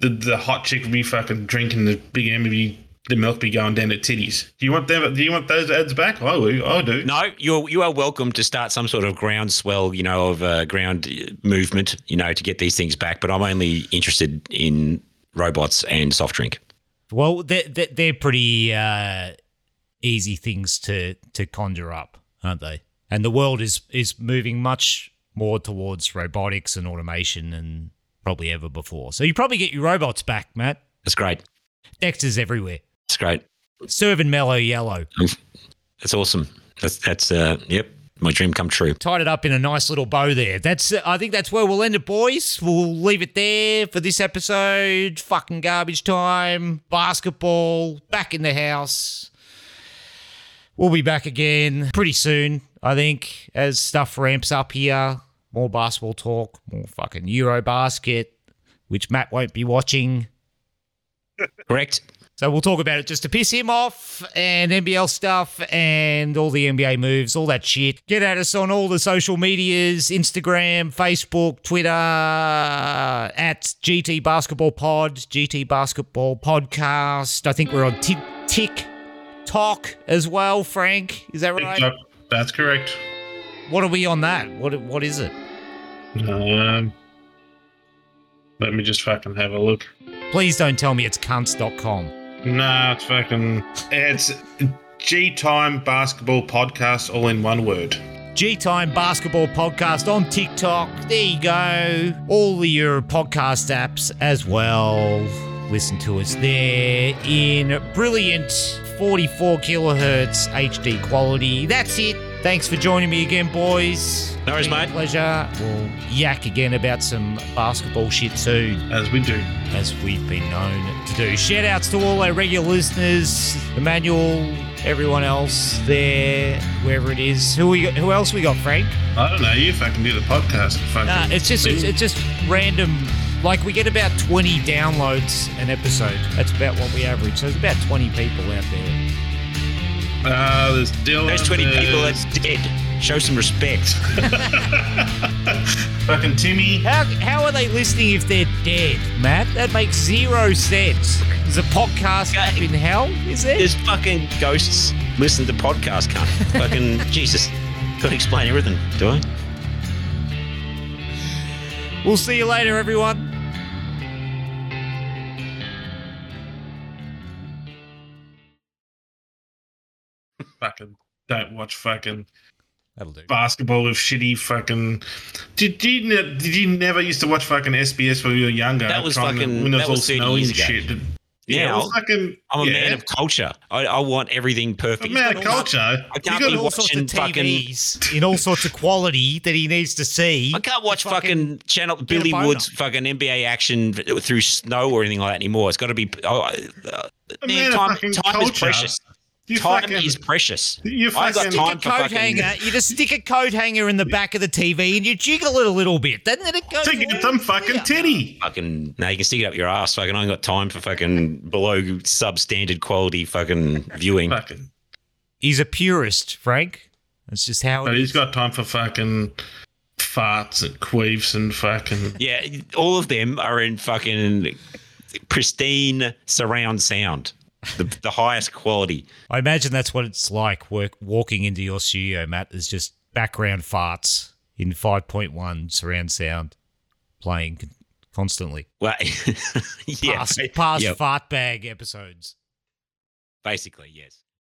the, the hot chick would be fucking drinking the Big M, would be the milk be going down her titties. Do you want them? Do you want those ads back? I will. I do. No, you're you are welcome to start some sort of groundswell, you know, of uh, ground uh, movement, you know, to get these things back. But I'm only interested in robots and soft drink. Well, they're, they're, they're pretty uh, easy things to, to conjure up, aren't they? And the world is, is moving much more towards robotics and automation than probably ever before. So you probably get your robots back, Matt. That's great. Dexter's everywhere. That's great. Serving mellow yellow. That's awesome. That's that's uh, yep, my dream come true. Tied it up in a nice little bow there. That's I think that's where we'll end it, boys. We'll leave it there for this episode. Fucking garbage time. Basketball. Back in the house. We'll be back again pretty soon, I think, as stuff ramps up here. More basketball talk, more fucking Eurobasket, which Matt won't be watching. Correct. So we'll talk about it just to piss him off and NBL stuff and all the NBA moves, all that shit. Get at us on all the social medias Instagram, Facebook, Twitter, uh, at GT Basketball Pod, GT Basketball Podcast. I think we're on Tik TikTok as well, Frank. Is that right? That's correct. What are we on that? What What is it? Um, let me just fucking have a look. Please don't tell me it's cunts.com. Nah, it's fucking. It's G Time Basketball Podcast, all in one word. G Time Basketball Podcast on TikTok. There you go. All your podcast apps as well. Listen to us there in brilliant 44 kilohertz HD quality. That's it. Thanks for joining me again, boys. No worries, mate. Pleasure. We'll yak again about some basketball shit soon, As we do. as we've been known to do. Shout outs to all our regular listeners, Emmanuel, everyone else there, wherever it is. Who we got, who else we got, Frank? I don't know. You fucking do the podcast. Fucking Nah, it's just it's, it's just random. Like we get about twenty downloads an episode. That's about what we average. So there's about twenty people out there. Uh, there's Dylan. Those 20 people that's dead. Show some respect. fucking Timmy. How how are they listening if they're dead, Matt? That makes zero sense. Is a podcast up in hell, is there? There's fucking ghosts listen to podcast, cunt. fucking Jesus. Gotta explain everything, do I? We'll see you later, everyone. Fucking don't watch fucking That'll do. basketball with shitty fucking. Did you ne- did you never used to watch fucking SBS when you were younger? That was fucking- when it was that all was snowy years and ago. shit. Yeah, it Now, was fucking. I'm a yeah. man of culture. I, I want everything perfect. A perfect. man of culture. I You can't got be all sorts of watching fucking. TVs in all sorts of quality that he needs to see. I can't watch fucking, channel Billy boner. Woods fucking NBA action through snow or anything like that anymore. It's got to be. Oh, uh, A man, man of time, time is precious. You Time fucking- is precious. You I got fucking- time a coat fucking. hanger. You just stick a coat hanger in the back of the TV and you jiggle it a little bit. Then it goes. to get them fucking titty. Fucking, no, you can stick it up your ass. Fucking, I ain't got time for fucking below substandard quality fucking viewing. Fucking. He's a purist, Frank. That's just how But it he's is. got time for fucking farts and queefs and fucking. Yeah, all of them are in fucking pristine surround sound, the, the highest quality. I imagine that's what it's like work, walking into your studio, Matt. There's just background farts in 5.1 surround sound playing constantly. Well, yeah, Past, past yeah, fart bag episodes. basically yes.